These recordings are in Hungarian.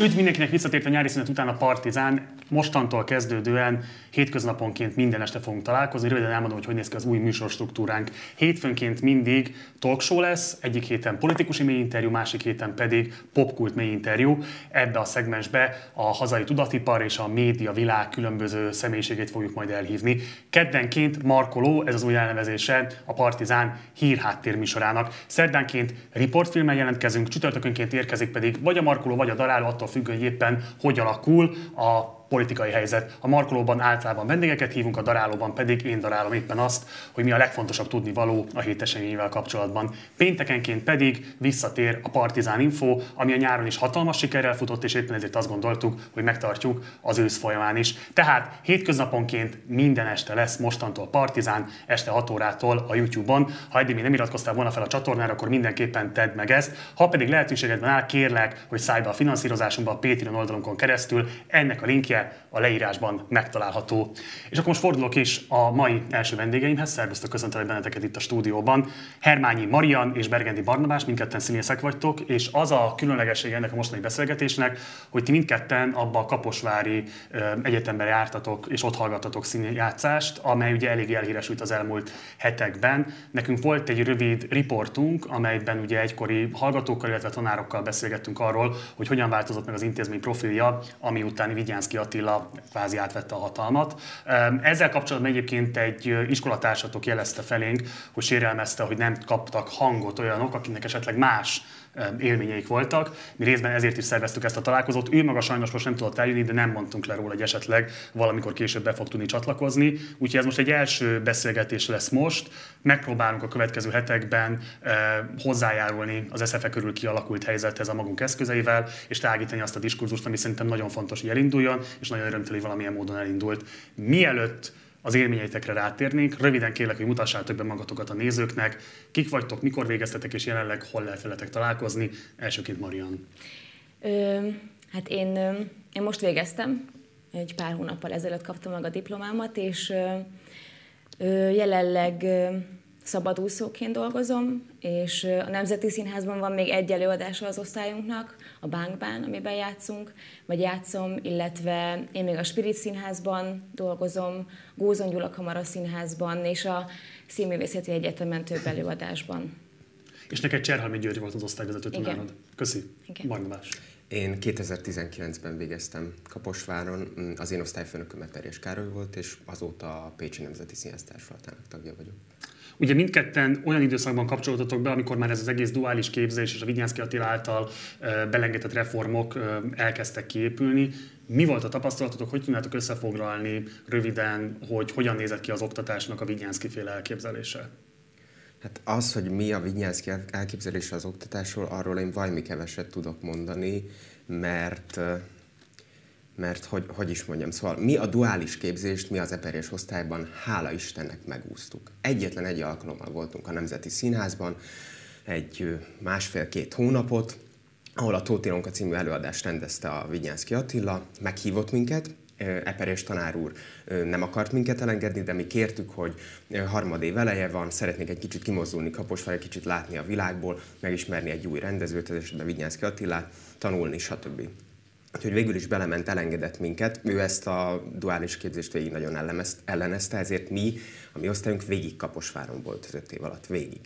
Üdv mindenkinek visszatért a nyári szünet után a Partizán. Mostantól kezdődően hétköznaponként minden este fogunk találkozni. Röviden elmondom, hogy hogy néz ki az új műsorstruktúránk. Hétfőnként mindig talk show lesz, egyik héten politikusi mélyinterjú, másik héten pedig popkult mélyinterjú. Ebbe a szegmensbe a hazai tudatipar és a média világ különböző személyiségét fogjuk majd elhívni. Keddenként Markoló, ez az új elnevezése a Partizán hírháttér műsorának. Szerdánként riportfilmmel jelentkezünk, csütörtökönként érkezik pedig vagy a Markoló, vagy a Daráló, attól függően, hogy éppen hogy alakul a politikai helyzet. A markolóban általában vendégeket hívunk, a darálóban pedig én darálom éppen azt, hogy mi a legfontosabb tudni való a hét eseményével kapcsolatban. Péntekenként pedig visszatér a Partizán Info, ami a nyáron is hatalmas sikerrel futott, és éppen ezért azt gondoltuk, hogy megtartjuk az ősz folyamán is. Tehát hétköznaponként minden este lesz mostantól Partizán, este 6 órától a YouTube-on. Ha eddig még nem iratkoztál volna fel a csatornára, akkor mindenképpen tedd meg ezt. Ha pedig lehetőségedben áll, kérlek, hogy szállj be a finanszírozásunkba a Patreon oldalunkon keresztül. Ennek a linkje a leírásban megtalálható. És akkor most fordulok is a mai első vendégeimhez. Szervusztok, köszöntelek benneteket itt a stúdióban. Hermányi Marian és Bergendi Barnabás, mindketten színészek vagytok, és az a különlegesség ennek a mostani beszélgetésnek, hogy ti mindketten abba a Kaposvári egyetemben jártatok, és ott hallgattatok színjátszást, amely ugye elég elhíresült az elmúlt hetekben. Nekünk volt egy rövid riportunk, amelyben ugye egykori hallgatókkal, illetve tanárokkal beszélgettünk arról, hogy hogyan változott meg az intézmény profilja, ami utáni Vigyánszki Attila kvázi átvette a hatalmat. Ezzel kapcsolatban egyébként egy iskolatársatok jelezte felénk, hogy sérelmezte, hogy nem kaptak hangot olyanok, akiknek esetleg más élményeik voltak. Mi részben ezért is szerveztük ezt a találkozót. Ő maga sajnos most nem tudott eljönni, de nem mondtunk le róla, hogy esetleg valamikor később be fog tudni csatlakozni. Úgyhogy ez most egy első beszélgetés lesz most. Megpróbálunk a következő hetekben hozzájárulni az SZFE körül kialakult helyzethez a magunk eszközeivel, és tágítani azt a diskurzust, ami szerintem nagyon fontos, hogy elinduljon, és nagyon örömteli valamilyen módon elindult. Mielőtt az élményeitekre rátérnénk. Röviden kérlek, hogy mutassátok be magatokat a nézőknek. Kik vagytok, mikor végeztetek, és jelenleg hol lehet veletek találkozni? Elsőként Marian. Ö, hát én, én most végeztem, egy pár hónappal ezelőtt kaptam meg a diplomámat, és ö, jelenleg szabadúszóként dolgozom, és a Nemzeti Színházban van még egy előadása az osztályunknak, a Bánkban, amiben játszunk, vagy játszom, illetve én még a Spirit Színházban dolgozom, Gózon Gyula Kamara Színházban, és a Színművészeti Egyetemen több előadásban. És neked Cserhalmi György volt az osztályvezető tanárod. Köszi. Igen. Én 2019-ben végeztem Kaposváron, az én osztályfőnököm Eperjes Károly volt, és azóta a Pécsi Nemzeti Színház Társulatának tagja vagyok. Ugye mindketten olyan időszakban kapcsolódtatok be, amikor már ez az egész duális képzés és a Vigyánszki Attila által belengedett reformok elkezdtek kiépülni. Mi volt a tapasztalatotok, hogy tudnátok összefoglalni röviden, hogy hogyan nézett ki az oktatásnak a Vigyánszki féle elképzelése? Hát az, hogy mi a Vigyánszki elképzelése az oktatásról, arról én valami keveset tudok mondani, mert mert hogy, hogy is mondjam, szóval mi a duális képzést, mi az eperjes osztályban, hála Istennek megúsztuk. Egyetlen egy alkalommal voltunk a Nemzeti Színházban, egy másfél-két hónapot, ahol a Tóti című előadást rendezte a Vigyánszki Attila, meghívott minket, Eperés tanár úr nem akart minket elengedni, de mi kértük, hogy harmadév eleje van, szeretnék egy kicsit kimozdulni Kaposvár, egy kicsit látni a világból, megismerni egy új rendezőt, ez esetben Vigyánszki Attilát, tanulni, stb. Úgyhogy végül is belement, elengedett minket. Ő ezt a duális képzést végig nagyon ellenezte, ezért mi, a mi osztályunk végig Kaposváron volt az öt év alatt, végig.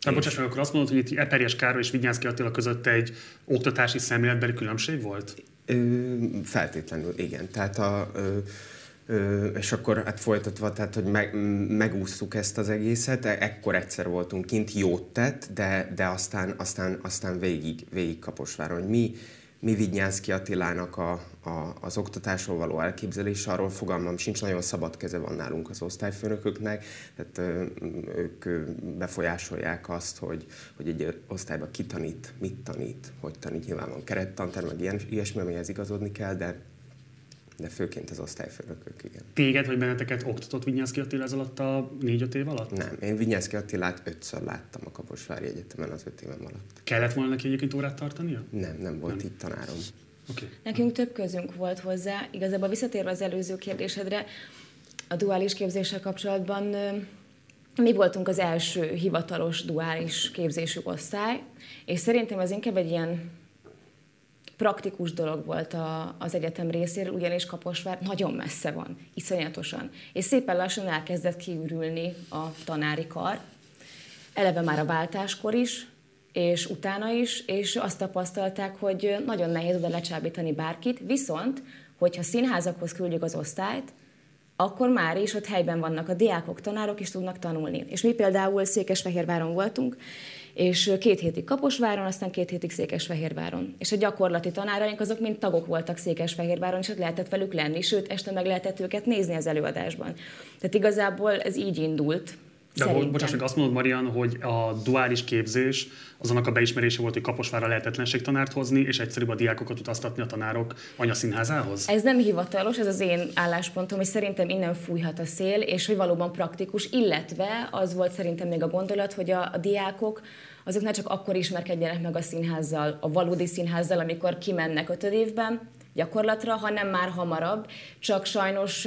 Hát bocsáss meg, akkor azt mondod, hogy itt Eperjes Károly és Vigyánszki Attila között egy oktatási szemléletbeli különbség volt? Ö, feltétlenül, igen. Tehát a, ö, ö, és akkor hát folytatva, tehát hogy meg, megúsztuk ezt az egészet, e, ekkor egyszer voltunk kint, jót tett, de, de aztán, aztán, aztán végig, végig Kaposváron. Mi mi Vidnyánszki Attilának a, a, az oktatásról való elképzelése, arról fogalmam sincs, nagyon szabad keze van nálunk az osztályfőnököknek, tehát ők befolyásolják azt, hogy, hogy egy osztályban ki tanít, mit tanít, hogy tanít, nyilván van kerettanter, meg ilyen, ilyesmi, amihez igazodni kell, de de főként az osztályfőnökök, igen. Téged vagy benneteket oktatott Vinyánszki Attila ez alatt a négy-öt év alatt? Nem, én Vinyánszki Attilát ötször láttam a Kaposvári Egyetemen az öt évem alatt. Kellett volna neki egyébként órát tartania? Nem, nem volt nem. itt tanárom. Okay. Nekünk több közünk volt hozzá. Igazából visszatérve az előző kérdésedre, a duális képzéssel kapcsolatban mi voltunk az első hivatalos duális képzésű osztály, és szerintem ez inkább egy ilyen praktikus dolog volt a, az egyetem részéről, ugyanis Kaposvár nagyon messze van, iszonyatosan. És szépen lassan elkezdett kiürülni a tanári kar, eleve már a váltáskor is, és utána is, és azt tapasztalták, hogy nagyon nehéz oda lecsábítani bárkit, viszont, hogyha színházakhoz küldjük az osztályt, akkor már is ott helyben vannak a diákok, tanárok is tudnak tanulni. És mi például Székesfehérváron voltunk, és két hétig Kaposváron, aztán két hétig Székesfehérváron. És a gyakorlati tanáraink azok mind tagok voltak Székesfehérváron, és ott lehetett velük lenni, sőt, este meg lehetett őket nézni az előadásban. Tehát igazából ez így indult, de Szerintem. bocsáss meg, azt mondod, Marian, hogy a duális képzés azonnak a beismerése volt, hogy Kaposvára lehetetlenség tanárt hozni, és egyszerűbb a diákokat utaztatni a tanárok anyaszínházához? Ez nem hivatalos, ez az én álláspontom, és szerintem innen fújhat a szél, és hogy valóban praktikus, illetve az volt szerintem még a gondolat, hogy a, a diákok azok ne csak akkor ismerkedjenek meg a színházzal, a valódi színházzal, amikor kimennek ötöd évben gyakorlatra, hanem már hamarabb, csak sajnos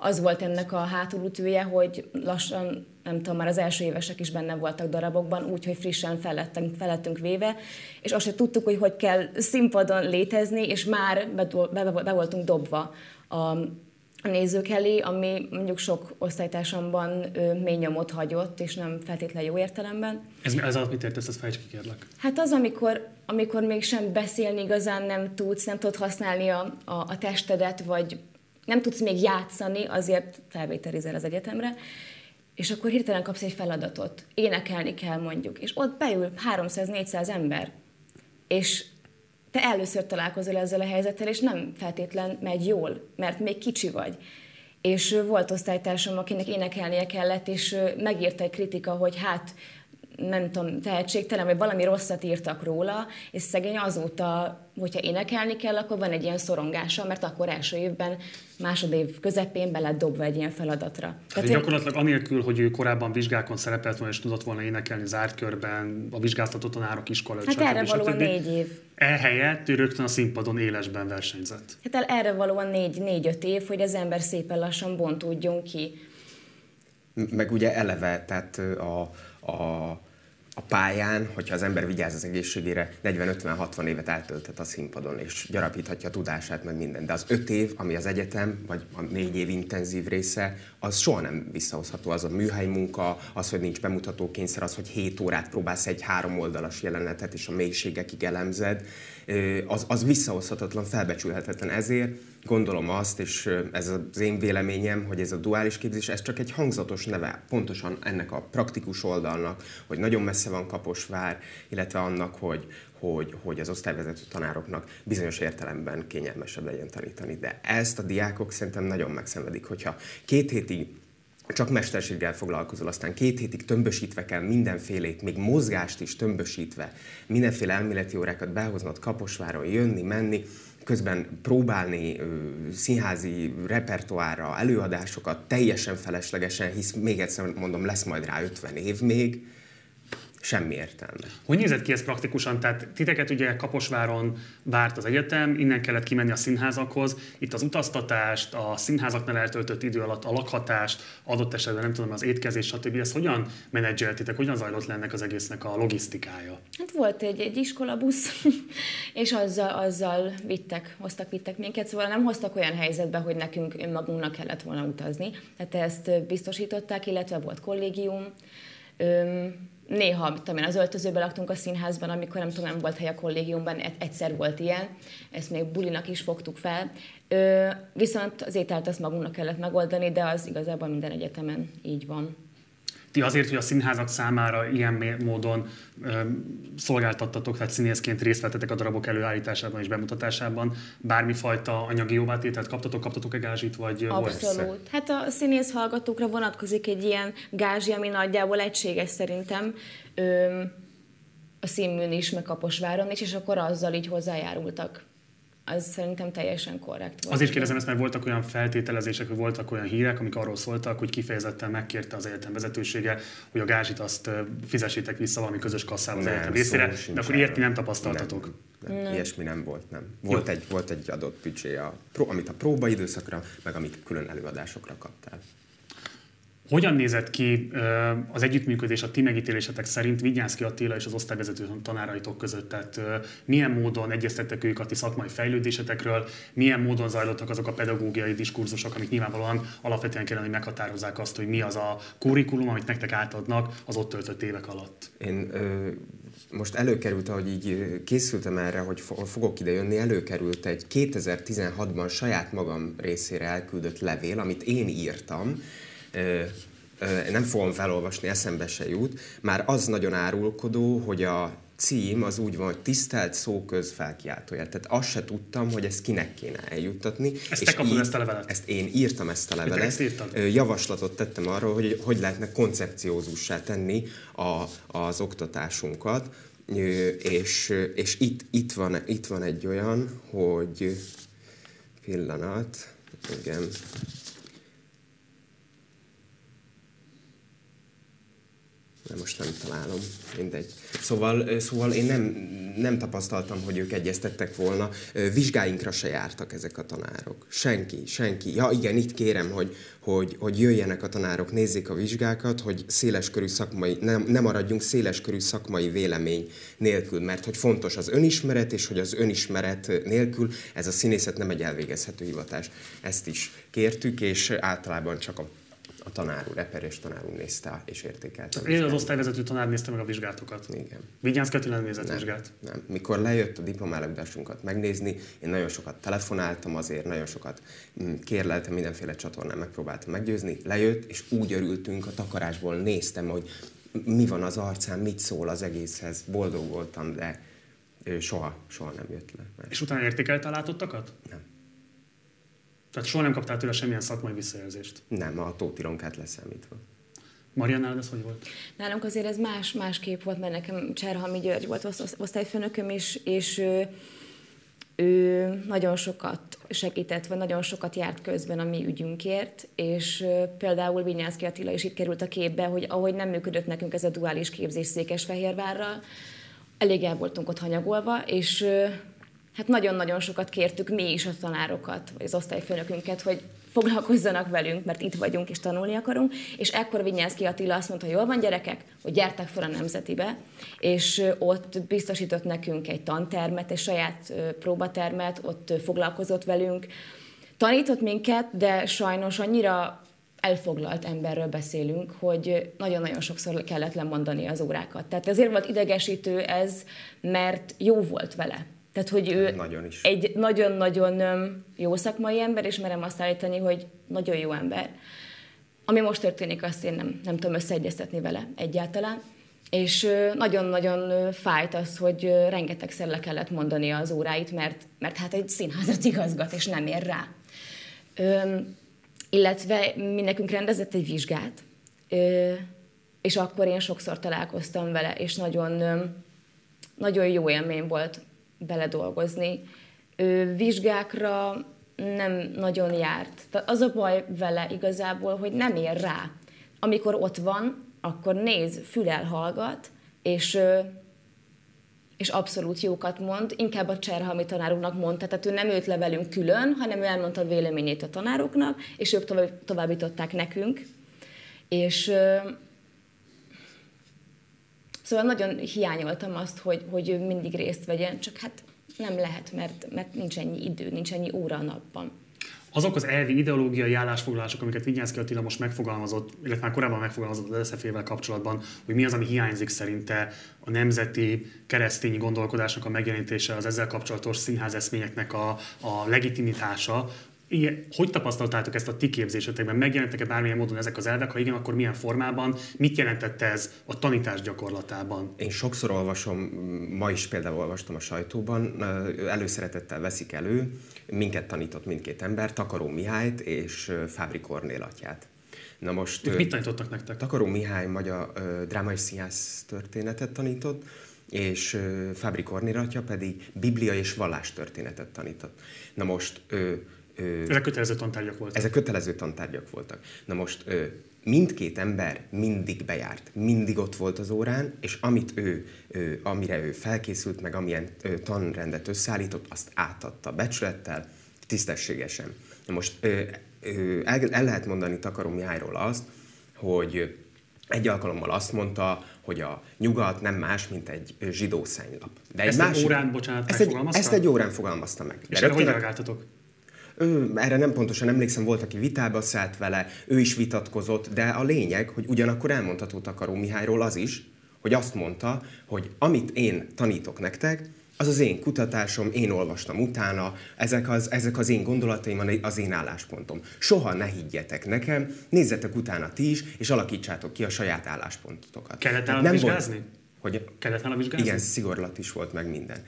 az volt ennek a hátulütője, hogy lassan, nem tudom, már az első évesek is benne voltak darabokban, úgyhogy frissen felettünk, felettünk véve, és azt se tudtuk, hogy hogy kell színpadon létezni, és már be, be, be voltunk dobva a, a nézők elé, ami mondjuk sok osztálytársamban mély nyomot hagyott, és nem feltétlenül jó értelemben. Ez, ez alatt mit értesz, ezt fejtsd ki, kérlek. Hát az, amikor, amikor még sem beszélni igazán nem tudsz, nem tudod használni a, a, a testedet, vagy nem tudsz még játszani, azért felvételizel az egyetemre, és akkor hirtelen kapsz egy feladatot, énekelni kell mondjuk, és ott beül 300-400 ember, és te először találkozol ezzel a helyzettel, és nem feltétlen megy jól, mert még kicsi vagy. És volt osztálytársam, akinek énekelnie kellett, és megírta egy kritika, hogy hát nem tudom, tehetségtelen, vagy valami rosszat írtak róla, és szegény azóta, hogyha énekelni kell, akkor van egy ilyen szorongása, mert akkor első évben, másodév közepén be lett dobva egy ilyen feladatra. Tehát én... gyakorlatilag anélkül, hogy ő korábban vizsgákon szerepelt volna, és tudott volna énekelni zárt körben, a vizsgáztató tanárok iskola. Hát erre valóan négy év. Ehelyett ő rögtön a színpadon élesben versenyzett. Hát erre valóan négy, négy-öt év, hogy az ember szépen lassan bontódjon ki. Meg ugye eleve, tehát a, a a pályán, hogyha az ember vigyáz az egészségére, 40-50-60 évet eltölthet a színpadon, és gyarapíthatja a tudását, meg minden. De az öt év, ami az egyetem, vagy a négy év intenzív része, az soha nem visszahozható. Az a műhely munka, az, hogy nincs bemutató kényszer, az, hogy 7 órát próbálsz egy három oldalas jelenetet, és a mélységekig elemzed, az, az visszahozhatatlan, felbecsülhetetlen. Ezért gondolom azt, és ez az én véleményem, hogy ez a duális képzés, ez csak egy hangzatos neve, pontosan ennek a praktikus oldalnak, hogy nagyon messze van Kaposvár, illetve annak, hogy, hogy, hogy az osztályvezető tanároknak bizonyos értelemben kényelmesebb legyen tanítani. De ezt a diákok szerintem nagyon megszenvedik, hogyha két hétig csak mesterséggel foglalkozol, aztán két hétig tömbösítve kell mindenfélét, még mozgást is tömbösítve, mindenféle elméleti órákat behoznod Kaposváron, jönni, menni, közben próbálni színházi repertoárra, előadásokat teljesen feleslegesen, hisz még egyszer mondom, lesz majd rá 50 év még, semmi értelme. Hogy nézett ki ez praktikusan? Tehát titeket ugye Kaposváron várt az egyetem, innen kellett kimenni a színházakhoz. Itt az utaztatást, a színházaknál eltöltött idő alatt a lakhatást, adott esetben nem tudom, az étkezés, stb. Ezt hogyan menedzseltitek, hogyan zajlott le ennek az egésznek a logisztikája? Hát volt egy, egy iskolabusz, és azzal, azzal vittek, hoztak, vittek minket, szóval nem hoztak olyan helyzetbe, hogy nekünk önmagunknak kellett volna utazni. Tehát ezt biztosították, illetve volt kollégium. Öm, néha, tudom én, az öltözőben laktunk a színházban, amikor nem tudom, nem volt hely a kollégiumban, egyszer volt ilyen, ezt még bulinak is fogtuk fel. Ö, viszont az ételt azt magunknak kellett megoldani, de az igazából minden egyetemen így van. Ti azért, hogy a színházak számára ilyen módon szolgáltattatok, tehát színészként részt vettetek a darabok előállításában és bemutatásában, bármifajta anyagi jóvátételt kaptatok, kaptatok-e gázsit, vagy Abszolút. Hát a színész hallgatókra vonatkozik egy ilyen gázsi, ami nagyjából egységes szerintem. A színműn is, meg Kaposváron is, és akkor azzal így hozzájárultak az szerintem teljesen korrekt volt. Azért kérdezem ezt, mert voltak olyan feltételezések, hogy voltak olyan hírek, amik arról szóltak, hogy kifejezetten megkérte az egyetem vezetősége, hogy a gázsit azt fizessétek vissza valami közös kasszába az egyetem részére, de akkor ilyet nem tapasztaltatok. Nem, nem, nem. Ilyesmi nem volt, nem. Volt egy, volt egy adott büdzsé, a, amit a próbaidőszakra, meg amit külön előadásokra kaptál. Hogyan nézett ki az együttműködés a ti megítélésetek szerint Vigyánszki Attila és az osztályvezető tanáraitok között? Tehát milyen módon egyeztettek ők a ti szakmai fejlődésetekről, milyen módon zajlottak azok a pedagógiai diskurzusok, amik nyilvánvalóan alapvetően kellene, hogy meghatározzák azt, hogy mi az a kurikulum, amit nektek átadnak az ott töltött évek alatt? Én ö, most előkerült, ahogy így készültem erre, hogy fogok ide jönni, előkerült egy 2016-ban saját magam részére elküldött levél, amit én írtam, nem fogom felolvasni, eszembe se jut, már az nagyon árulkodó, hogy a cím az úgy van, hogy tisztelt szóköz felkiáltója. Tehát azt se tudtam, hogy ezt kinek kéne eljuttatni. Ezt te kapod ezt a levelet? Ezt én írtam ezt a levelet. Ezt Javaslatot tettem arról, hogy hogy lehetne koncepciózussá tenni a, az oktatásunkat. És, és itt, itt, van, itt van egy olyan, hogy pillanat, igen, de most nem találom, mindegy. Szóval, szóval én nem, nem tapasztaltam, hogy ők egyeztettek volna. Vizsgáinkra se jártak ezek a tanárok. Senki, senki. Ja igen, itt kérem, hogy, hogy, hogy jöjjenek a tanárok, nézzék a vizsgákat, hogy széleskörű szakmai, nem, nem maradjunk széleskörű szakmai vélemény nélkül, mert hogy fontos az önismeret, és hogy az önismeret nélkül ez a színészet nem egy elvégezhető hivatás. Ezt is kértük, és általában csak a a tanár úr, Eper tanár úr nézte és értékelte. Én az osztályvezető tanár nézte meg a vizsgátokat. Igen. Vigyánsz Katila nézett nem, vizsgát. Nem. Mikor lejött a diplomálódásunkat megnézni, én nagyon sokat telefonáltam azért, nagyon sokat mm, kérleltem, mindenféle csatornán megpróbáltam meggyőzni. Lejött, és úgy örültünk a takarásból, néztem, hogy mi van az arcán, mit szól az egészhez. Boldog voltam, de soha, soha nem jött le. Mert... És utána értékelte a látottakat? Nem. Tehát soha nem kaptál tőle semmilyen szakmai visszajelzést? Nem, a Tóti Ronkát leszámítva. Mariannál ez hogy volt? Nálunk azért ez más, más kép volt, mert nekem Cserhalmi György volt osztályfőnököm, és, és ő, ő nagyon sokat segített, vagy nagyon sokat járt közben a mi ügyünkért, és például Vinyánszki Attila is itt került a képbe, hogy ahogy nem működött nekünk ez a duális képzés Székesfehérvárral, elég el voltunk ott hanyagolva, és hát nagyon-nagyon sokat kértük mi is a tanárokat, vagy az osztályfőnökünket, hogy foglalkozzanak velünk, mert itt vagyunk és tanulni akarunk, és ekkor Vinyánszki Attila azt mondta, jól van gyerekek, hogy gyertek fel a Nemzetibe, és ott biztosított nekünk egy tantermet, egy saját próbatermet, ott foglalkozott velünk, tanított minket, de sajnos annyira elfoglalt emberről beszélünk, hogy nagyon-nagyon sokszor kellett lemondani az órákat. Tehát ezért volt idegesítő ez, mert jó volt vele. Tehát, hogy ő nagyon is. egy nagyon-nagyon jó szakmai ember, és merem azt állítani, hogy nagyon jó ember. Ami most történik, azt én nem, nem tudom összeegyeztetni vele egyáltalán. És nagyon-nagyon fájt az, hogy rengetegszer le kellett mondani az óráit, mert, mert hát egy színházat igazgat, és nem ér rá. Ö, illetve mi nekünk rendezett egy vizsgát, ö, és akkor én sokszor találkoztam vele, és nagyon, nagyon jó élmény volt beledolgozni. Ő vizsgákra nem nagyon járt. Az a baj vele igazából, hogy nem ér rá. Amikor ott van, akkor néz, fülel hallgat, és, és abszolút jókat mond. Inkább a Cserhalmi tanárunknak mondta, tehát ő nem őt le velünk külön, hanem ő elmondta a véleményét a tanároknak, és ők tovább, továbbították nekünk. És Szóval nagyon hiányoltam azt, hogy, hogy ő mindig részt vegyen, csak hát nem lehet, mert, mert nincs ennyi idő, nincs ennyi óra a napban. Azok az elvi ideológiai állásfoglalások, amiket Vigyánszki Attila most megfogalmazott, illetve már korábban megfogalmazott az SZF-vel kapcsolatban, hogy mi az, ami hiányzik szerinte a nemzeti keresztény gondolkodásnak a megjelenítése, az ezzel kapcsolatos színház eszményeknek a, a legitimitása, igen, hogy tapasztaltátok ezt a ti képzésetekben? Megjelentek-e bármilyen módon ezek az elvek? Ha igen, akkor milyen formában? Mit jelentette ez a tanítás gyakorlatában? Én sokszor olvasom, ma is például olvastam a sajtóban, előszeretettel veszik elő, minket tanított mindkét ember, Takaró Mihályt és Fábri Kornél atyát. Na most... Mit, mit tanítottak nektek? Takaró Mihály magyar drámai színház történetet tanított, és Fábri Kornél atya pedig biblia és vallástörténetet tanított. Na most ezek kötelező tantárgyak voltak. Ezek kötelező tantárgyak voltak. Na most mindkét ember mindig bejárt, mindig ott volt az órán, és amit ő, amire ő felkészült, meg amilyen tanrendet összeállított, azt átadta becsülettel, tisztességesen. Na most el, el lehet mondani Takarom Mihályról azt, hogy egy alkalommal azt mondta, hogy a nyugat nem más, mint egy zsidó szennylap. De egy ezt másik, egy órán, bocsánat, ezt egy, ezt egy órán fogalmazta meg. De És erre hogy reagáltatok? Ő, erre nem pontosan emlékszem, volt, aki vitába szállt vele, ő is vitatkozott, de a lényeg, hogy ugyanakkor elmondható Takaró Mihályról az is, hogy azt mondta, hogy amit én tanítok nektek, az az én kutatásom, én olvastam utána, ezek az, ezek az én gondolataim, az én álláspontom. Soha ne higgyetek nekem, nézzetek utána ti is, és alakítsátok ki a saját álláspontotokat. Kellett nem vizsgázni? Volt, hogy Kellett volna vizsgálni? Igen, szigorlat is volt meg minden.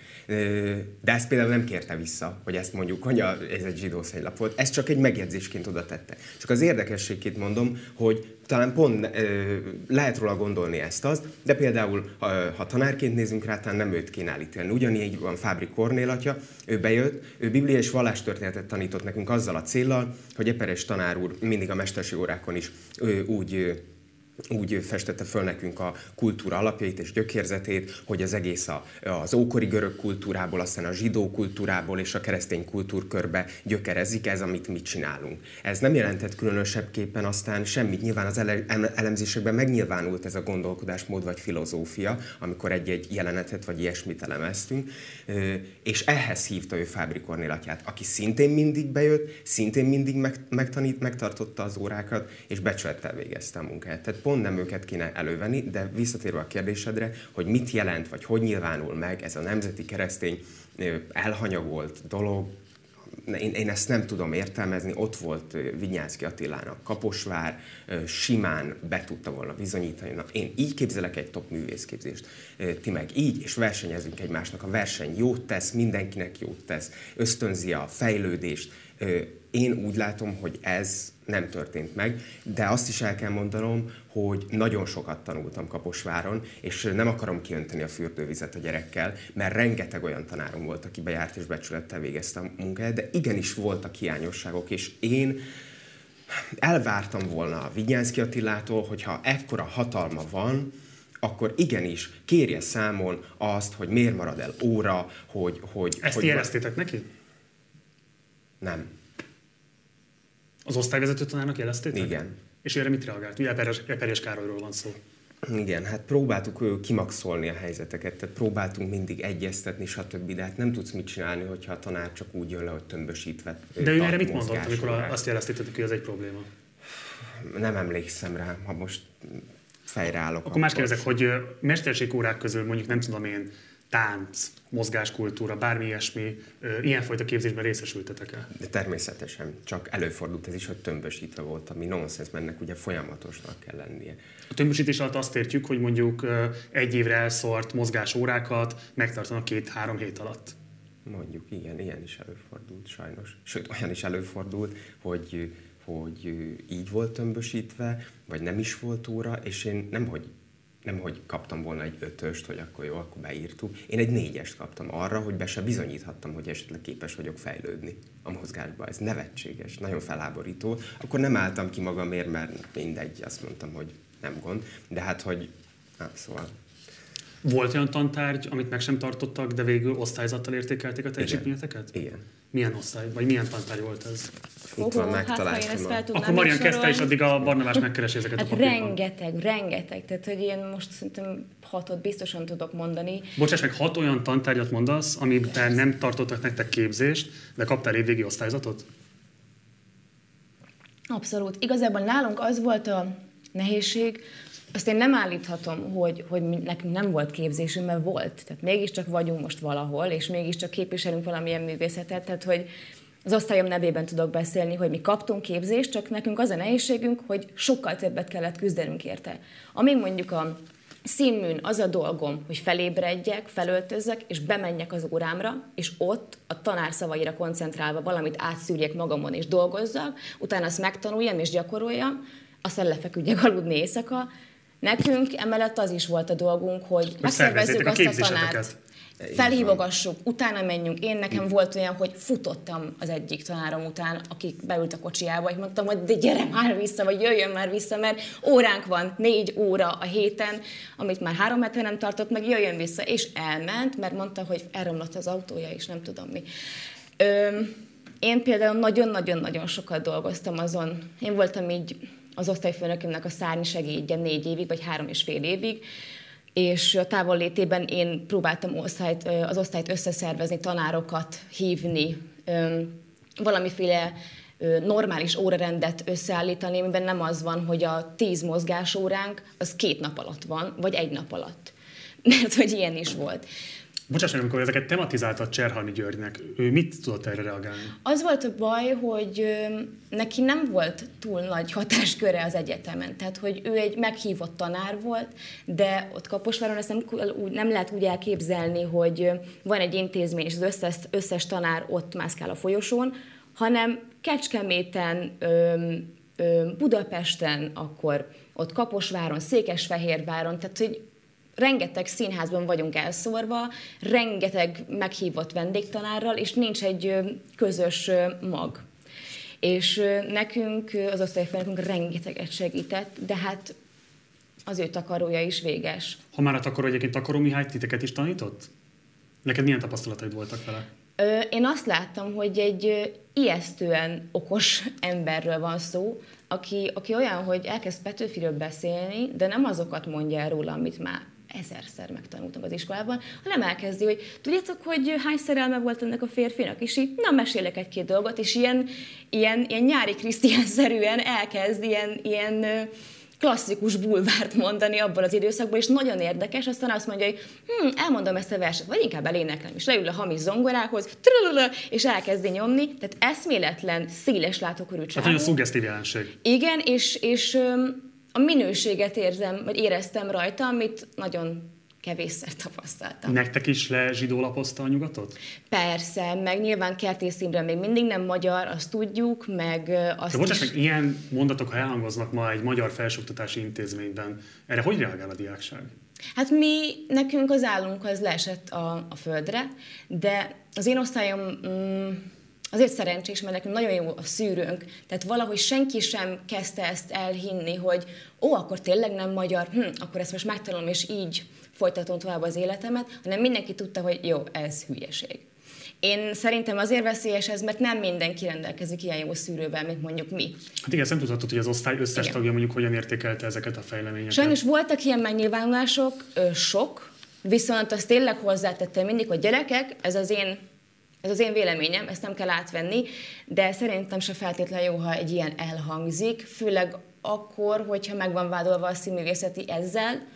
De ezt például nem kérte vissza, hogy ezt mondjuk, hogy ez egy zsidó szegylap volt. Ez csak egy megjegyzésként oda tette. Csak az érdekességét mondom, hogy talán pont lehet róla gondolni ezt az, de például, ha, ha tanárként nézünk rá, talán nem őt kéne elítélni. Ugyanígy van Fábri Kornél atya, ő bejött, ő biblia és vallástörténetet tanított nekünk azzal a céllal, hogy Eperes tanár úr mindig a mesterség órákon is úgy úgy festette föl nekünk a kultúra alapjait és gyökérzetét, hogy az egész a, az ókori görög kultúrából, aztán a zsidó kultúrából és a keresztény kultúrkörbe gyökerezik ez, amit mi csinálunk. Ez nem jelentett különösebbképpen aztán semmit. Nyilván az ele, elemzésekben megnyilvánult ez a gondolkodásmód vagy filozófia, amikor egy-egy jelenetet vagy ilyesmit elemeztünk, és ehhez hívta ő Fábri Kornélatját, aki szintén mindig bejött, szintén mindig megtanít, megtartotta az órákat, és becsülettel végezte a munkáját. Tehát pont nem őket kéne elővenni, de visszatérve a kérdésedre, hogy mit jelent, vagy hogy nyilvánul meg ez a nemzeti keresztény elhanyagolt dolog, én, én ezt nem tudom értelmezni, ott volt Vinyánszki Attilának Kaposvár, simán be tudta volna bizonyítani. Na, én így képzelek egy top művészképzést, ti meg így, és versenyezünk egymásnak. A verseny jót tesz, mindenkinek jót tesz, ösztönzi a fejlődést. Én úgy látom, hogy ez nem történt meg, de azt is el kell mondanom, hogy nagyon sokat tanultam Kaposváron, és nem akarom kiönteni a fürdővizet a gyerekkel, mert rengeteg olyan tanárom volt, aki bejárt és becsülettel végezte a munkáját, de igenis voltak hiányosságok, és én elvártam volna a Vigyánszki Attilától, hogyha ekkora hatalma van, akkor igenis kérje számon azt, hogy miért marad el óra, hogy... hogy Ezt hogy jeleztétek neki? Nem. Az osztályvezető tanárnak jeleztétek? Igen. És erre mit reagált? Ugye Eperjes Károlyról van szó. Igen, hát próbáltuk kimaxolni a helyzeteket, tehát próbáltunk mindig egyeztetni, stb. De hát nem tudsz mit csinálni, hogyha a tanár csak úgy jön le, hogy tömbösítve. De ő erre mit mondott, amikor azt jeleztétek, hogy ez egy probléma? Nem emlékszem rá, ha most fejreállok. Akkor, akkor más kérdezek, hogy mesterségórák közül mondjuk nem tudom én, tánc, mozgáskultúra, bármi ilyesmi, ilyenfajta képzésben részesültetek-e? De természetesen, csak előfordult ez is, hogy tömbösítve volt, ami nonsens, mennek ugye folyamatosnak kell lennie. A tömbösítés alatt azt értjük, hogy mondjuk egy évre elszórt mozgásórákat megtartanak két-három hét alatt. Mondjuk, igen, ilyen is előfordult sajnos. Sőt, olyan is előfordult, hogy hogy így volt tömbösítve, vagy nem is volt óra, és én nem, hogy nem, hogy kaptam volna egy ötöst, hogy akkor jó, akkor beírtuk. Én egy négyest kaptam arra, hogy be se bizonyíthattam, hogy esetleg képes vagyok fejlődni a mozgásba. Ez nevetséges, nagyon feláborító. Akkor nem álltam ki magamért, mert mindegy, azt mondtam, hogy nem gond. De hát, hogy... Ah, szóval volt olyan tantárgy, amit meg sem tartottak, de végül osztályzattal értékelték a teljesítményeteket? Igen. Igen. Milyen osztály, vagy milyen tantárgy volt ez? Itt van, megtaláltam. Hát, Akkor Marian kezdte, és addig a Barnabás megkeresi ezeket hát a papírban. rengeteg, rengeteg. Tehát, hogy én most szerintem hatot biztosan tudok mondani. Bocsáss meg, hat olyan tantárgyat mondasz, amiben nem tartottak nektek képzést, de kaptál évvégi osztályzatot? Abszolút. Igazából nálunk az volt a nehézség, azt én nem állíthatom, hogy, hogy nekünk nem volt képzésünk, mert volt. Tehát mégiscsak vagyunk most valahol, és mégiscsak képviselünk valamilyen művészetet, tehát hogy az osztályom nevében tudok beszélni, hogy mi kaptunk képzést, csak nekünk az a nehézségünk, hogy sokkal többet kellett küzdenünk érte. Amíg mondjuk a színműn az a dolgom, hogy felébredjek, felöltözzek, és bemenjek az órámra, és ott a tanár szavaira koncentrálva valamit átszűrjek magamon, és dolgozzak, utána azt megtanuljam és gyakoroljam, aztán lefeküdjek aludni éjszaka, Nekünk emellett az is volt a dolgunk, hogy megszervezzük azt a, a tanárt. Felhívogassuk, utána menjünk. Én nekem volt olyan, hogy futottam az egyik tanárom után, aki beült a kocsiába, és mondtam, hogy de gyere már vissza, vagy jöjjön már vissza, mert óránk van, négy óra a héten, amit már három hete nem tartott, meg jöjjön vissza. És elment, mert mondta, hogy elromlott az autója, és nem tudom mi. Ö, én például nagyon-nagyon-nagyon sokat dolgoztam azon. Én voltam így az osztályfőnökömnek a szárny segédje négy évig, vagy három és fél évig, és a távollétében én próbáltam osztályt, az osztályt összeszervezni, tanárokat hívni, valamiféle normális órarendet összeállítani, amiben nem az van, hogy a tíz mozgásóránk az két nap alatt van, vagy egy nap alatt. Mert hogy ilyen is volt. Bocsáss meg, amikor ezeket tematizáltad Cserhalmi Györgynek, ő mit tudott erre reagálni? Az volt a baj, hogy neki nem volt túl nagy hatásköre az egyetemen. Tehát, hogy ő egy meghívott tanár volt, de ott Kaposváron ezt nem, nem lehet úgy elképzelni, hogy van egy intézmény, és az összes, összes tanár ott mászkál a folyosón, hanem Kecskeméten, Budapesten, akkor ott Kaposváron, Székesfehérváron, tehát hogy rengeteg színházban vagyunk elszórva, rengeteg meghívott vendégtanárral, és nincs egy közös mag. És nekünk, az osztályfőnökünk rengeteget segített, de hát az ő takarója is véges. Ha már a takaró egyébként Takaró Mihály titeket is tanított? Neked milyen tapasztalataid voltak vele? Én azt láttam, hogy egy ijesztően okos emberről van szó, aki, aki olyan, hogy elkezd Petőfiről beszélni, de nem azokat mondja el róla, amit már ezerszer megtanultam az iskolában, hanem elkezdi, hogy tudjátok, hogy hány szerelme volt ennek a férfinak, és így, na, mesélek egy-két dolgot, és ilyen, ilyen, ilyen nyári Krisztián-szerűen elkezd ilyen, ilyen klasszikus bulvárt mondani abból az időszakból, és nagyon érdekes, aztán azt mondja, hogy hm, elmondom ezt a verset, vagy inkább eléneklem, és leül a hamis zongorához, és elkezdi nyomni, tehát eszméletlen, széles látókörű Hát nagyon szuggesztív jelenség. Igen, és, és a minőséget érzem, vagy éreztem rajta, amit nagyon kevésszer tapasztaltam. Nektek is le zsidólapozta a nyugatot? Persze, meg nyilván Kertész Imre még mindig nem magyar, azt tudjuk, meg azt De bocsáss, is... meg ilyen mondatok, ha elhangoznak ma egy magyar felsőoktatási intézményben, erre hogy reagál a diákság? Hát mi, nekünk az állunk az leesett a, a földre, de az én osztályom mm, azért szerencsés, mert nekünk nagyon jó a szűrőnk, tehát valahogy senki sem kezdte ezt elhinni, hogy ó, akkor tényleg nem magyar, hm, akkor ezt most megtanulom, és így folytatom tovább az életemet, hanem mindenki tudta, hogy jó, ez hülyeség. Én szerintem azért veszélyes ez, mert nem mindenki rendelkezik ilyen jó szűrővel, mint mondjuk mi. Hát igen, nem tudhatod, hogy az osztály összes igen. tagja mondjuk hogyan értékelte ezeket a fejleményeket. Sajnos voltak ilyen megnyilvánulások, sok, viszont azt tényleg hozzátettem mindig, hogy gyerekek, ez az én ez az én véleményem, ezt nem kell átvenni, de szerintem se feltétlenül jó, ha egy ilyen elhangzik, főleg akkor, hogyha meg van vádolva a színművészeti ezzel,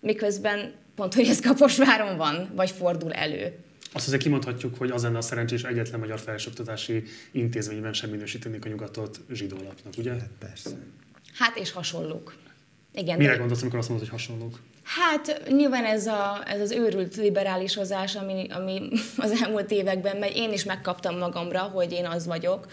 miközben pont, hogy ez Kaposváron van, vagy fordul elő. Azt azért kimondhatjuk, hogy az lenne a szerencsés egyetlen magyar felsőoktatási intézményben sem minősítenék a nyugatot zsidólapnak, ugye? Hát persze. Hát és hasonlók. Igen, Mire de... gondolsz, amikor azt mondod, hogy hasonlók? Hát nyilván ez, a, ez az őrült liberálisozás, ami, ami az elmúlt években megy. Én is megkaptam magamra, hogy én az vagyok.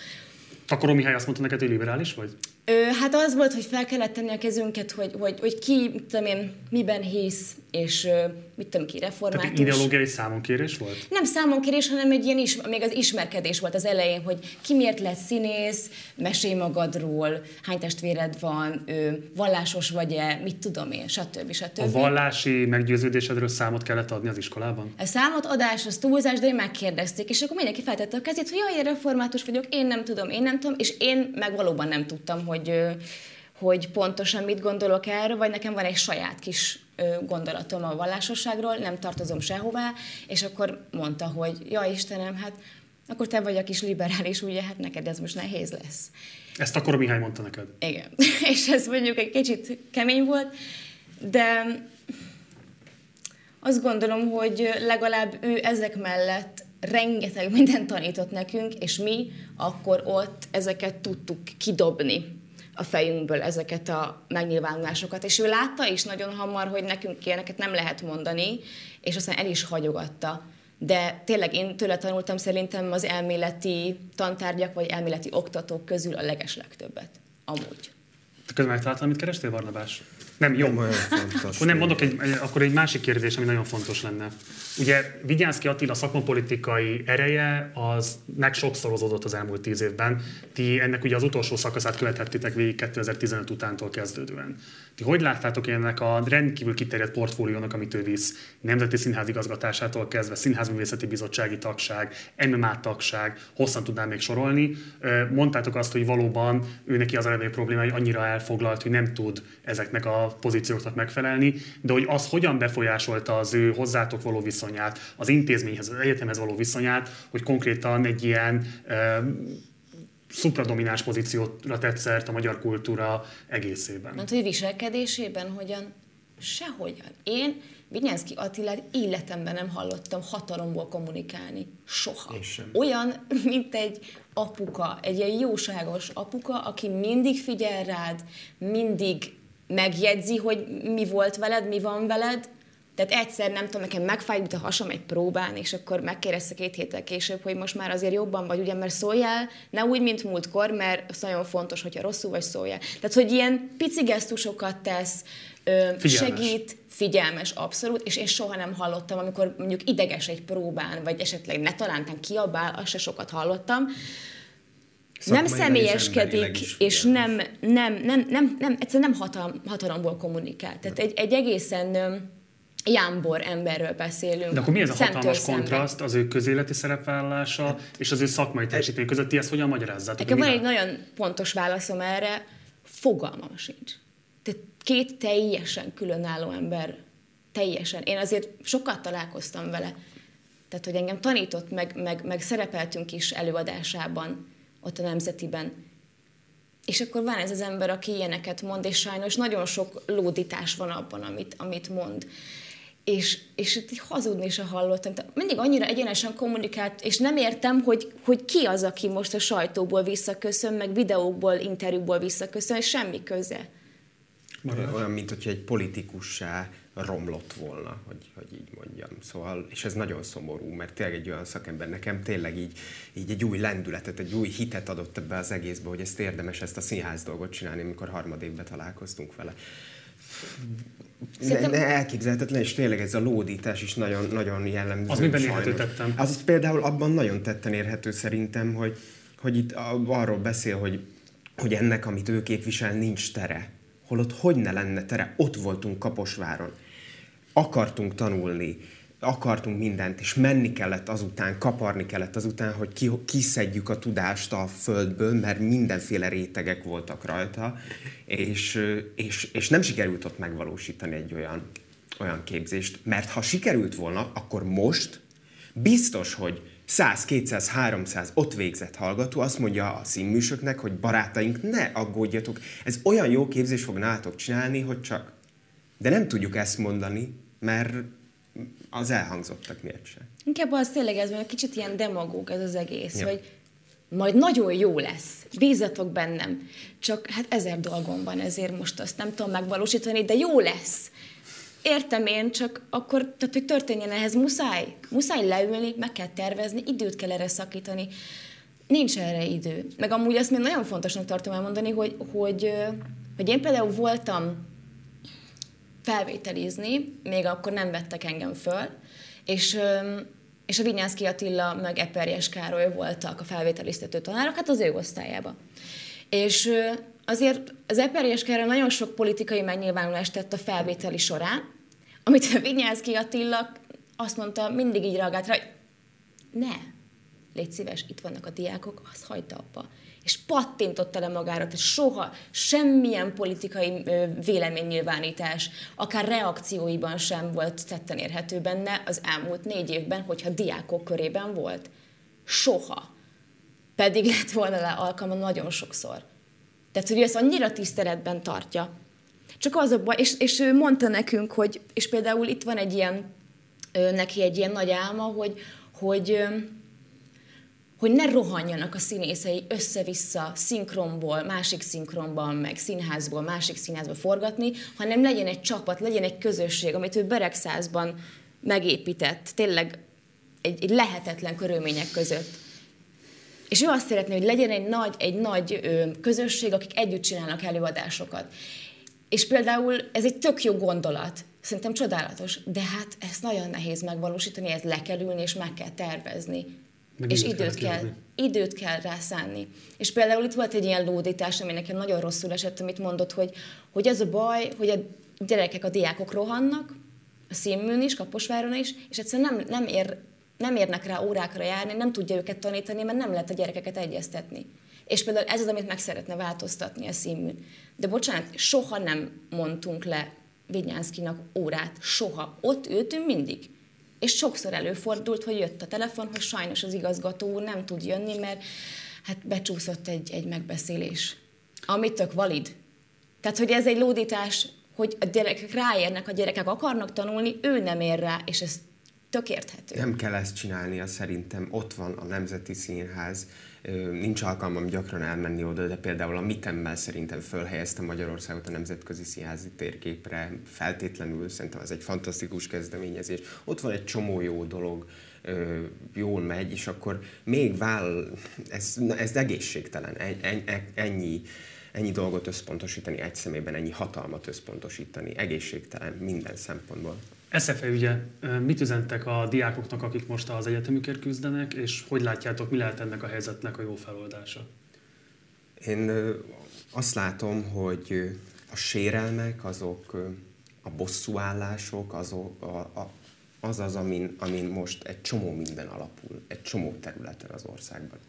Akkor Mihály azt mondta neked, hogy liberális vagy? Ö, hát az volt, hogy fel kellett tenni a kezünket, hogy, hogy, hogy ki, tudom én, miben hisz, és mit tudom ki, református. Tehát ideológiai számonkérés volt? Nem számonkérés, hanem egy ilyen is, még az ismerkedés volt az elején, hogy ki miért lett színész, mesélj magadról, hány testvéred van, ő, vallásos vagy-e, mit tudom én, stb. stb. A vallási meggyőződésedről számot kellett adni az iskolában? A számot adás, az túlzás, de én megkérdezték, és akkor mindenki feltette a kezét, hogy jaj, én református vagyok, én nem tudom, én nem tudom, és én meg valóban nem tudtam, hogy hogy pontosan mit gondolok erről, vagy nekem van egy saját kis gondolatom a vallásosságról, nem tartozom sehová, és akkor mondta, hogy ja Istenem, hát akkor te vagy a kis liberális, ugye, hát neked ez most nehéz lesz. Ezt akkor Mihály mondta neked? Igen. és ez mondjuk egy kicsit kemény volt, de azt gondolom, hogy legalább ő ezek mellett rengeteg mindent tanított nekünk, és mi akkor ott ezeket tudtuk kidobni a fejünkből ezeket a megnyilvánulásokat. És ő látta is nagyon hamar, hogy nekünk ilyeneket nem lehet mondani, és aztán el is hagyogatta. De tényleg én tőle tanultam szerintem az elméleti tantárgyak vagy elméleti oktatók közül a legeslegtöbbet. Amúgy. Te közben megtaláltad, amit kerestél, Barnabás? Nem, jó. Nem olyan fontos. Akkor nem mondok egy, akkor egy másik kérdés, ami nagyon fontos lenne. Ugye Vigyánszki Attila szakmapolitikai ereje az meg sokszorozódott az elmúlt tíz évben. Ti ennek ugye az utolsó szakaszát követhettétek végig 2015 utántól kezdődően. Ti hogy láttátok ennek a rendkívül kiterjedt portfóliónak, amit ő visz, Nemzeti Színház igazgatásától kezdve, Színházművészeti Bizottsági tagság, MMA tagság, hosszan tudnám még sorolni. Mondtátok azt, hogy valóban ő neki az a legnagyobb probléma, hogy annyira elfoglalt, hogy nem tud ezeknek a pozícióknak megfelelni, de hogy az hogyan befolyásolta az ő hozzátok való viszonyát, az intézményhez, az egyetemhez való viszonyát, hogy konkrétan egy ilyen szupradomináns pozícióra tett szert a magyar kultúra egészében. Mert hogy viselkedésében hogyan? Sehogyan. Én Vinyánszki Attilát életemben nem hallottam hatalomból kommunikálni. Soha. Olyan, mint egy apuka, egy ilyen jóságos apuka, aki mindig figyel rád, mindig megjegyzi, hogy mi volt veled, mi van veled, tehát egyszer, nem tudom, nekem megfájt a hasam egy próbán, és akkor megkérdezte két héttel később, hogy most már azért jobban vagy, ugye, mert szóljál, ne úgy, mint múltkor, mert az nagyon fontos, hogyha rosszul vagy szóljál. Tehát, hogy ilyen pici gesztusokat tesz, figyelmes. segít, figyelmes, abszolút, és én soha nem hallottam, amikor mondjuk ideges egy próbán, vagy esetleg ne talántán kiabál, azt se sokat hallottam, nem személyeskedik, és nem, nem, nem, nem, nem, egyszerűen nem hatalom, hatalomból kommunikál. Tehát egy, egy egészen jámbor emberről beszélünk. De akkor mi ez a hatalmas kontraszt az ő közéleti szerepvállalása és az ő szakmai teljesítmény között? Ti ezt hogyan magyarázzátok? Nekem van egy nagyon pontos válaszom erre, fogalmam sincs. Tehát két teljesen különálló ember, teljesen. Én azért sokat találkoztam vele. Tehát, hogy engem tanított, meg, meg, meg szerepeltünk is előadásában, ott a Nemzetiben. És akkor van ez az ember, aki ilyeneket mond, és sajnos nagyon sok lódítás van abban, amit, amit mond és, és itt hazudni se hallottam. Tehát mindig annyira egyenesen kommunikált, és nem értem, hogy, hogy ki az, aki most a sajtóból visszaköszön, meg videókból, interjúból visszaköszön, és semmi köze. Olyan, mint hogyha egy politikussá romlott volna, hogy, hogy így mondjam. Szóval, és ez nagyon szomorú, mert tényleg egy olyan szakember nekem tényleg így, így egy új lendületet, egy új hitet adott ebbe az egészbe, hogy ezt érdemes ezt a színház dolgot csinálni, amikor harmadévben találkoztunk vele. Szerintem... Ne, elképzelhetetlen, és tényleg ez a lódítás is nagyon, nagyon jellemző. Az miben érhető tettem? Az, az például abban nagyon tetten érhető szerintem, hogy, hogy itt arról beszél, hogy, hogy ennek, amit ő képvisel, nincs tere. Holott hogy ne lenne tere? Ott voltunk Kaposváron. Akartunk tanulni akartunk mindent, és menni kellett azután, kaparni kellett azután, hogy ki, kiszedjük a tudást a földből, mert mindenféle rétegek voltak rajta, és, és, és nem sikerült ott megvalósítani egy olyan, olyan képzést, mert ha sikerült volna, akkor most biztos, hogy 100, 200, 300 ott végzett hallgató azt mondja a színműsöknek, hogy barátaink, ne aggódjatok, ez olyan jó képzés fog nálatok csinálni, hogy csak. De nem tudjuk ezt mondani, mert az elhangzottak miért sem. Inkább az tényleg ez, mert kicsit ilyen demagóg ez az egész, ja. hogy majd nagyon jó lesz, bízatok bennem. Csak hát ezer dolgom van, ezért most azt nem tudom megvalósítani, de jó lesz. Értem én, csak akkor, tehát hogy történjen ehhez, muszáj. Muszáj leülni, meg kell tervezni, időt kell erre szakítani. Nincs erre idő. Meg amúgy azt még nagyon fontosnak tartom elmondani, hogy, hogy, hogy én például voltam felvételizni, még akkor nem vettek engem föl, és, és a Vinyánszki Attila meg Eperjes Károly voltak a felvételiztető tanárok, hát az ő osztályába. És azért az Eperjes Károly nagyon sok politikai megnyilvánulást tett a felvételi során, amit a Vinyánszki Attila azt mondta, mindig így reagált rá, hogy ne, légy szíves, itt vannak a diákok, azt hagyta abba és pattintotta le magára, tehát soha semmilyen politikai véleménynyilvánítás, akár reakcióiban sem volt tetten érhető benne az elmúlt négy évben, hogyha diákok körében volt. Soha. Pedig lett volna le alkalma nagyon sokszor. Tehát, hogy ő ezt annyira tiszteletben tartja. Csak az a baj, és, és ő mondta nekünk, hogy, és például itt van egy ilyen, neki egy ilyen nagy álma, hogy, hogy hogy ne rohanjanak a színészei össze-vissza szinkronból, másik szinkronban, meg színházból, másik színházba forgatni, hanem legyen egy csapat, legyen egy közösség, amit ő Beregszázban megépített, tényleg egy, egy lehetetlen körülmények között. És ő azt szeretné, hogy legyen egy nagy, egy nagy közösség, akik együtt csinálnak előadásokat. És például ez egy tök jó gondolat, szerintem csodálatos, de hát ezt nagyon nehéz megvalósítani, ez le kell ülni és meg kell tervezni. Meg és időt kell, kell, időt kell rá szánni. És például itt volt egy ilyen lódítás, ami nekem nagyon rosszul esett, amit mondott, hogy, hogy az a baj, hogy a gyerekek, a diákok rohannak, a színműn is, Kaposváron is, és egyszerűen nem, nem, ér, nem érnek rá órákra járni, nem tudja őket tanítani, mert nem lehet a gyerekeket egyeztetni. És például ez az, amit meg szeretne változtatni a színműn. De bocsánat, soha nem mondtunk le Vinyánszkinak órát, soha. Ott ültünk mindig. És sokszor előfordult, hogy jött a telefon, hogy sajnos az igazgató úr nem tud jönni, mert hát becsúszott egy, egy megbeszélés. Ami tök valid. Tehát, hogy ez egy lódítás, hogy a gyerekek ráérnek, a gyerekek akarnak tanulni, ő nem ér rá, és ez tök érthető. Nem kell ezt csinálnia, szerintem ott van a Nemzeti Színház, nincs alkalmam gyakran elmenni oda, de például a Mitemmel szerintem fölhelyezte Magyarországot a nemzetközi színházi térképre, feltétlenül szerintem ez egy fantasztikus kezdeményezés. Ott van egy csomó jó dolog, jól megy, és akkor még váll, ez, ez egészségtelen, ennyi, ennyi dolgot összpontosítani egy szemében, ennyi hatalmat összpontosítani, egészségtelen minden szempontból. SZFE ugye, mit üzentek a diákoknak, akik most az egyetemükért küzdenek, és hogy látjátok, mi lehet ennek a helyzetnek a jó feloldása? Én azt látom, hogy a sérelmek, azok a bosszúállások, azok a, a, az az, amin, amin most egy csomó minden alapul, egy csomó területen az országban.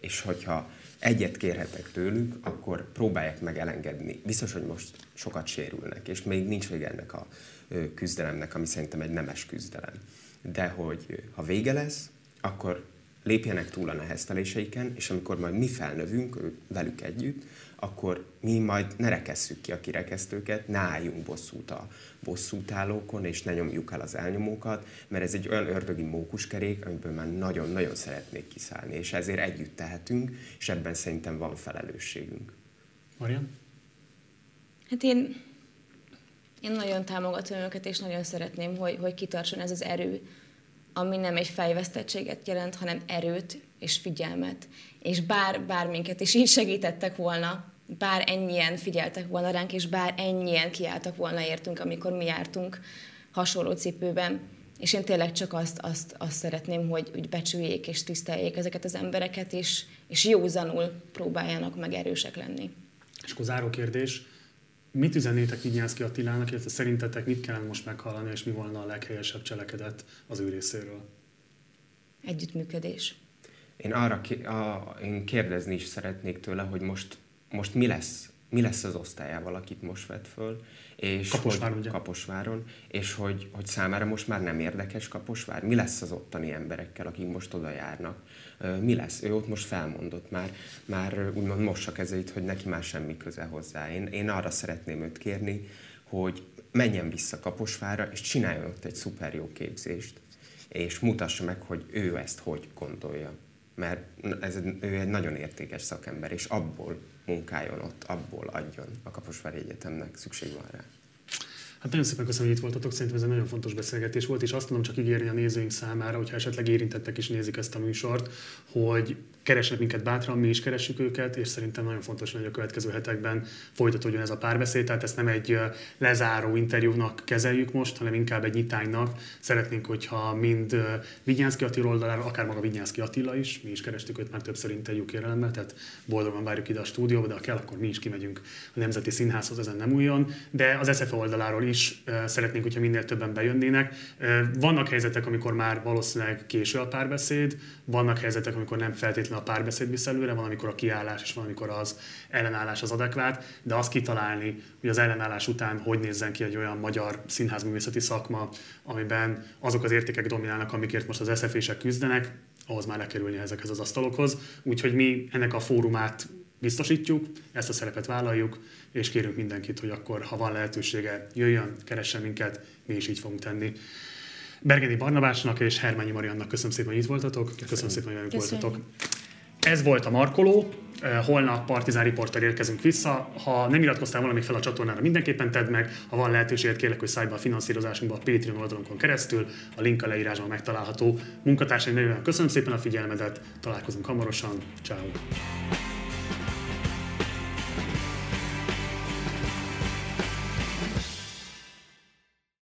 És hogyha egyet kérhetek tőlük, akkor próbálják meg elengedni. Biztos, hogy most sokat sérülnek, és még nincs vége ennek a küzdelemnek, ami szerintem egy nemes küzdelem. De hogy ha vége lesz, akkor lépjenek túl a nehezteléseiken, és amikor majd mi felnövünk velük együtt, akkor mi majd ne rekesszük ki a kirekesztőket, ne álljunk bosszút a bosszútállókon, és ne nyomjuk el az elnyomókat, mert ez egy olyan ördögi mókuskerék, amiből már nagyon-nagyon szeretnék kiszállni, és ezért együtt tehetünk, és ebben szerintem van felelősségünk. Marian? Hát én, én nagyon támogatom őket, és nagyon szeretném, hogy, hogy kitartson ez az erő, ami nem egy fejvesztettséget jelent, hanem erőt és figyelmet. És bár, bár minket is így segítettek volna, bár ennyien figyeltek volna ránk, és bár ennyien kiálltak volna értünk, amikor mi jártunk hasonló cipőben, és én tényleg csak azt, azt, azt szeretném, hogy úgy becsüljék és tiszteljék ezeket az embereket, és, és józanul próbáljanak meg erősek lenni. És akkor záró kérdés, mit üzennétek Vigyánszki Attilának, illetve szerintetek mit kellene most meghallani, és mi volna a leghelyesebb cselekedet az ő részéről? Együttműködés. Én arra a, én kérdezni is szeretnék tőle, hogy most, most mi lesz mi lesz az osztályával, akit most vett föl, és Kaposváron, hogy, ugye? Kaposváron, és hogy, hogy számára most már nem érdekes Kaposvár. Mi lesz az ottani emberekkel, akik most oda járnak? Mi lesz? Ő ott most felmondott már, már úgymond mossa kezeit, hogy neki már semmi köze hozzá. Én, én arra szeretném őt kérni, hogy menjen vissza Kaposvárra, és csináljon ott egy szuper jó képzést, és mutassa meg, hogy ő ezt hogy gondolja. Mert ez, ő egy nagyon értékes szakember, és abból munkáljon ott, abból adjon a Kaposvári Egyetemnek, szükség van rá. Hát nagyon szépen köszönöm, hogy itt voltatok, szerintem ez egy nagyon fontos beszélgetés volt, és azt tudom csak ígérni a nézőink számára, hogyha esetleg érintettek is nézik ezt a műsort, hogy keresnek minket bátran, mi is keressük őket, és szerintem nagyon fontos, hogy a következő hetekben folytatódjon ez a párbeszéd, tehát ezt nem egy lezáró interjúnak kezeljük most, hanem inkább egy nyitánynak. Szeretnénk, hogyha mind Vigyánszki Attila oldalára, akár maga Vigyánszki Attila is, mi is kerestük őt már többször interjú kérelemmel, tehát boldogan várjuk ide a stúdióba, de ha kell, akkor mi is kimegyünk a Nemzeti Színházhoz, ezen nem újon. De az SFE oldaláról is szeretnénk, hogyha minél többen bejönnének. Vannak helyzetek, amikor már valószínűleg késő a párbeszéd, vannak helyzetek, amikor nem feltétlenül a párbeszéd visz előre, van, amikor a kiállás, és van, amikor az ellenállás az adekvát, de azt kitalálni, hogy az ellenállás után hogy nézzen ki egy olyan magyar színházművészeti szakma, amiben azok az értékek dominálnak, amikért most az SZF-ések küzdenek, ahhoz már lekerülni ezekhez az asztalokhoz. Úgyhogy mi ennek a fórumát biztosítjuk, ezt a szerepet vállaljuk, és kérünk mindenkit, hogy akkor, ha van lehetősége, jöjjön, keressen minket, mi is így fogunk tenni. Bergeni Barnabásnak és Hermányi Mariannak köszönöm szépen, hogy itt voltatok. Köszönöm, köszönöm szépen, hogy velünk voltatok. Ez volt a Markoló, holnap Partizán Riporttal érkezünk vissza. Ha nem iratkoztál valami fel a csatornára, mindenképpen tedd meg. Ha van lehetőséged, kérlek, hogy szállj be a finanszírozásunkba a Patreon oldalunkon keresztül. A link a leírásban megtalálható. Munkatársaim nevében köszönöm szépen a figyelmedet, találkozunk hamarosan. Ciao.